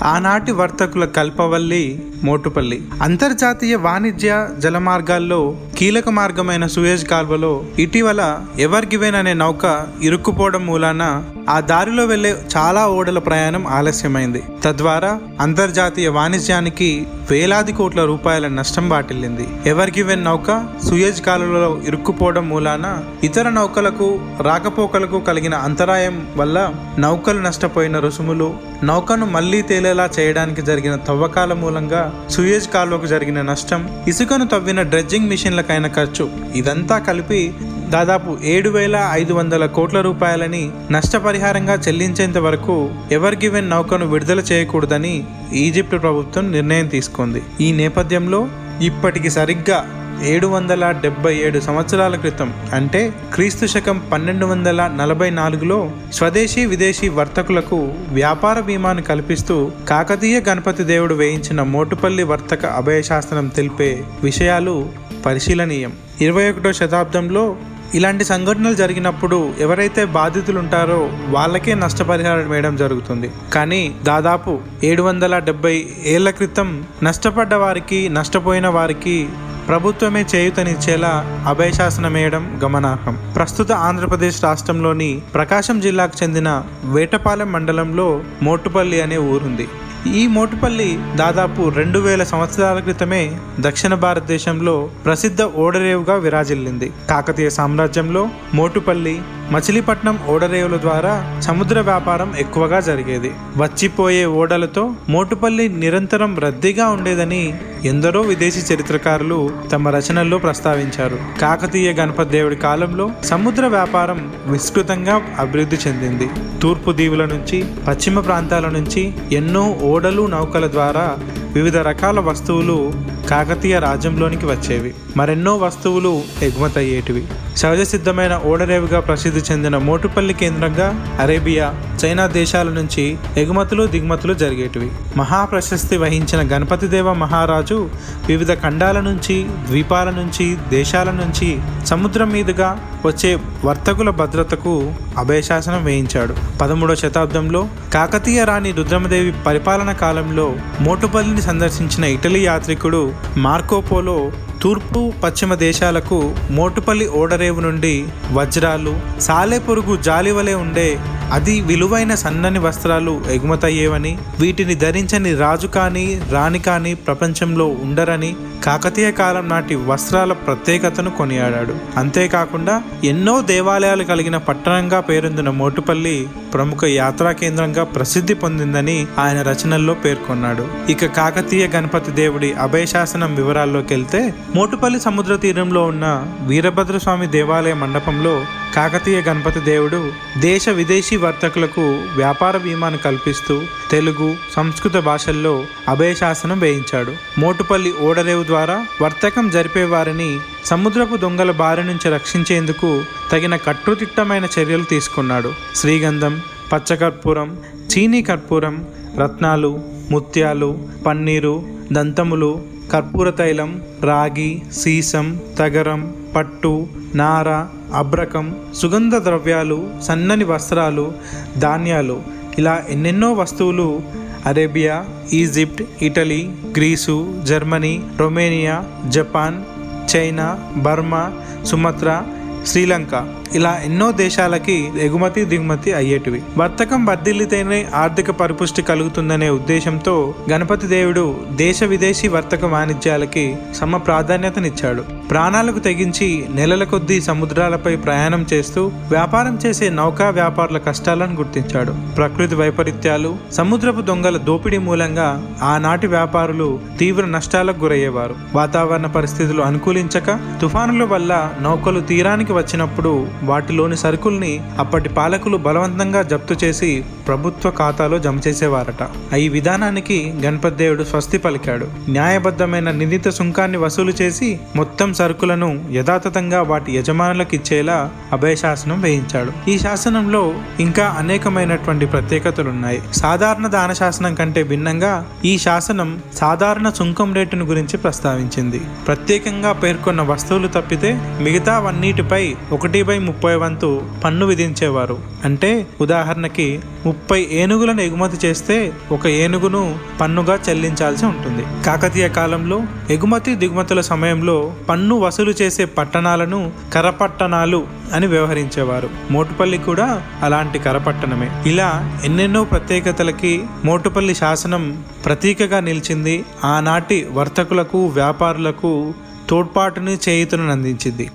ఆనాటి వర్తకుల కల్పవల్లి మోటుపల్లి. అంతర్జాతీయ వాణిజ్య జలమార్గాల్లో కీలక మార్గమైన సుయేజ్ కాల్వలో ఇటీవల ఎవర్ గివెన్ అనే నౌక ఇరుక్కుపోవడం మూలాన ఆ దారిలో వెళ్ళే చాలా ఓడల ప్రయాణం ఆలస్యమైంది. తద్వారా అంతర్జాతీయ వాణిజ్యానికి వేలాది కోట్ల రూపాయల నష్టం వాటిల్లింది. ఎవర్ గివెన్ నౌక సుయేజ్ కాలువలో ఇరుక్కుపోవడం మూలాన ఇతర నౌకలకు రాకపోకలకు కలిగిన అంతరాయం వల్ల నౌకలు నష్టపోయిన రుసుములు నౌకను మళ్ళీ తేలేలా చేయడానికి జరిగిన తవ్వకాల మూలంగా సుయేజ్ కాలువకు జరిగిన నష్టం ఇసుకను తవ్విన డ్రెడ్జింగ్ మిషన్లకైన ఖర్చు. ఇదంతా కలిపి దాదాపు ఏడు వేల ఐదు వందల కోట్ల రూపాయలని నష్టపరిహారంగా చెల్లించేంత వరకు ఎవర్ గివెన్ నౌకను విడుదల చేయకూడదని ఈజిప్ట్ ప్రభుత్వం నిర్ణయం తీసుకుంది. ఈ నేపథ్యంలో ఇప్పటికి సరిగ్గా ఏడు వందల డెబ్బై ఏడు సంవత్సరాల క్రితం అంటే క్రీస్తు శకం పన్నెండు వందల నలభై నాలుగులో స్వదేశీ విదేశీ వర్తకులకు వ్యాపార బీమాను కల్పిస్తూ కాకతీయ గణపతి దేవుడు వేయించిన మోటుపల్లి వర్తక అభయశాస్త్రం తెలిపే విషయాలు పరిశీలనీయం. ఇరవై ఒకటో శతాబ్దంలో ఇలాంటి సంఘటనలు జరిగినప్పుడు ఎవరైతే బాధితులు ఉంటారో వాళ్ళకే నష్టపరిహారం వేయడం జరుగుతుంది. కానీ దాదాపు ఏడు వందల డెబ్బై ఏళ్ళ క్రితం నష్టపడ్డ వారికి నష్టపోయిన వారికి ప్రభుత్వమే చేయూతనిచ్చేలా అభయశాసనం వేయడం గమనార్హం. ప్రస్తుత ఆంధ్రప్రదేశ్ రాష్ట్రంలోని ప్రకాశం జిల్లాకు చెందిన వేటపాలెం మండలంలో మోటుపల్లి అనే ఊరుంది. ఈ మోటుపల్లి దాదాపు రెండు వేల సంవత్సరాల క్రితమే దక్షిణ భారతదేశంలో ప్రసిద్ధ ఓడరేవుగా విరాజిల్లింది. కాకతీయ సామ్రాజ్యంలో మోటుపల్లి మచిలీపట్నం ఓడరేవుల ద్వారా సముద్ర వ్యాపారం ఎక్కువగా జరిగేది. వచ్చిపోయే ఓడలతో మోటుపల్లి నిరంతరం రద్దీగా ఉండేదని ఎందరో విదేశీ చరిత్రకారులు తమ రచనల్లో ప్రస్తావించారు. కాకతీయ గణపతి దేవుడి కాలంలో సముద్ర వ్యాపారం విస్తృతంగా అభివృద్ధి చెందింది. తూర్పు దీవుల నుంచి పశ్చిమ ప్రాంతాల నుంచి ఎన్నో ఓడలు నౌకల ద్వారా వివిధ రకాల వస్తువులు కాకతీయ రాజ్యంలోనికి వచ్చేవి. మరెన్నో వస్తువులు ఎగుమతయ్యేటివి. సహజ సిద్ధమైన ఓడరేవుగా ప్రసిద్ధి చెందిన మోటుపల్లి కేంద్రంగా అరేబియా చైనా దేశాల నుంచి ఎగుమతులు దిగుమతులు జరిగేటివి. మహాప్రశస్తి వహించిన గణపతిదేవ మహారాజు వివిధ ఖండాల నుంచి ద్వీపాల నుంచి దేశాల నుంచి సముద్రం మీదుగా వచ్చే వర్తకుల భద్రతకు అభయశాసనం వేయించాడు. పదమూడవ శతాబ్దంలో కాకతీయ రాణి రుద్రమదేవి పరిపాలన కాలంలో మోటుపల్లిని సందర్శించిన ఇటలీ యాత్రికుడు మార్కోపోలో తూర్పు పశ్చిమ దేశాలకు మోటుపల్లి ఓడరేవు నుండి వజ్రాలు సాలెపురుగు జాలివలే ఉండే అది విలువైన సన్నని వస్త్రాలు ఎగుమతయ్యేవని వీటిని ధరించని రాజు కానీ రాణి కానీ ప్రపంచంలో ఉండరని కాకతీయ కాలం నాటి వస్త్రాల ప్రత్యేకతను కొనియాడాడు. అంతేకాకుండా ఎన్నో దేవాలయాలు కలిగిన పట్టణంగా పేరొందిన మోటుపల్లి ప్రముఖ యాత్రా కేంద్రంగా ప్రసిద్ధి పొందిందని ఆయన రచనల్లో పేర్కొన్నాడు. ఇక కాకతీయ గణపతి దేవుడి అభయశాసనం వివరాల్లోకి వెళ్తే మోటుపల్లి సముద్ర తీరంలో ఉన్న వీరభద్రస్వామి దేవాలయ మండపంలో కాకతీయ గణపతి దేవుడు దేశ విదేశీ వర్తకులకు వ్యాపార బీమాను కల్పిస్తూ తెలుగు సంస్కృత భాషల్లో అభయశాసనం వేయించాడు. మోటుపల్లి ఓడరేవు ద్వారా వర్తకం జరిపే వారిని సముద్రపు దొంగల బారి నుంచి రక్షించేందుకు తగిన కట్టుదిట్టమైన చర్యలు తీసుకున్నాడు. శ్రీగంధం పచ్చకర్పూరం చీనీ కర్పూరం రత్నాలు ముత్యాలు పన్నీరు దంతములు కర్పూర తైలం రాగి సీసం తగరం పట్టు నార అబ్రకం సుగంధ ద్రవ్యాలు సన్నని వస్త్రాలు ధాన్యాలు ఇలా ఎన్నెన్నో వస్తువులు Arabia Egypt Italy Greece Germany Romania Japan China Burma Sumatra Sri Lanka ఇలా ఎన్నో దేశాలకి ఎగుమతి దిగుమతి అయ్యేటివి. వర్తకం వర్ధిల్లితేనే ఆర్థిక పరిపుష్టి కలుగుతుందనే ఉద్దేశంతో గణపతి దేవుడు దేశ విదేశీ వర్తక వాణిజ్యాలకి సమ ప్రాధాన్యతనిచ్చాడు. ప్రాణాలకు తెగించి నెలల కొద్దీ సముద్రాలపై ప్రయాణం చేస్తూ వ్యాపారం చేసే నౌకా వ్యాపారుల కష్టాలను గుర్తించాడు. ప్రకృతి వైపరీత్యాలు సముద్రపు దొంగల దోపిడీ మూలంగా ఆనాటి వ్యాపారులు తీవ్ర నష్టాలకు గురయ్యేవారు. వాతావరణ పరిస్థితులు అనుకూలించక తుఫానుల వల్ల నౌకలు తీరానికి వచ్చినప్పుడు వాటిలోని సరుకుల్ని అప్పటి పాలకులు బలవంతంగా జప్తు చేసి ప్రభుత్వ ఖాతాలో జమ చేసేవారట. ఈ విధానానికి గణపతి దేవుడు స్వస్తి పలికాడు. న్యాయబద్ధమైన నిర్ణీత సుంకాన్ని వసూలు చేసి మొత్తం సరుకులను యథాతథంగా వాటి యజమానులకు ఇచ్చేలా అభయశాసనం వేయించాడు. ఈ శాసనంలో ఇంకా అనేకమైనటువంటి ప్రత్యేకతలున్నాయి. సాధారణ దాన శాసనం కంటే భిన్నంగా ఈ శాసనం సాధారణ సుంకం రేటును గురించి ప్రస్తావించింది. ప్రత్యేకంగా పేర్కొన్న వస్తువులు తప్పితే మిగతావన్నిటిపై ఒకటి బై ముప్పై వంతు పన్ను విధించేవారు. అంటే ఉదాహరణకి ముప్పై ఏనుగులను ఎగుమతి చేస్తే ఒక ఏనుగును పన్నుగా చెల్లించాల్సి ఉంటుంది. కాకతీయ కాలంలో ఎగుమతి దిగుమతుల సమయంలో పన్ను వసూలు చేసే పట్టణాలను కరపట్టణాలు అని వ్యవహరించేవారు. మోటుపల్లి కూడా అలాంటి కరపట్టణమే. ఇలా ఎన్నెన్నో ప్రత్యేకతలకి మోటుపల్లి శాసనం ప్రతీకగా నిలిచింది. ఆనాటి వర్తకులకు వ్యాపారులకు తోడ్పాటుని చేయుతను అందించింది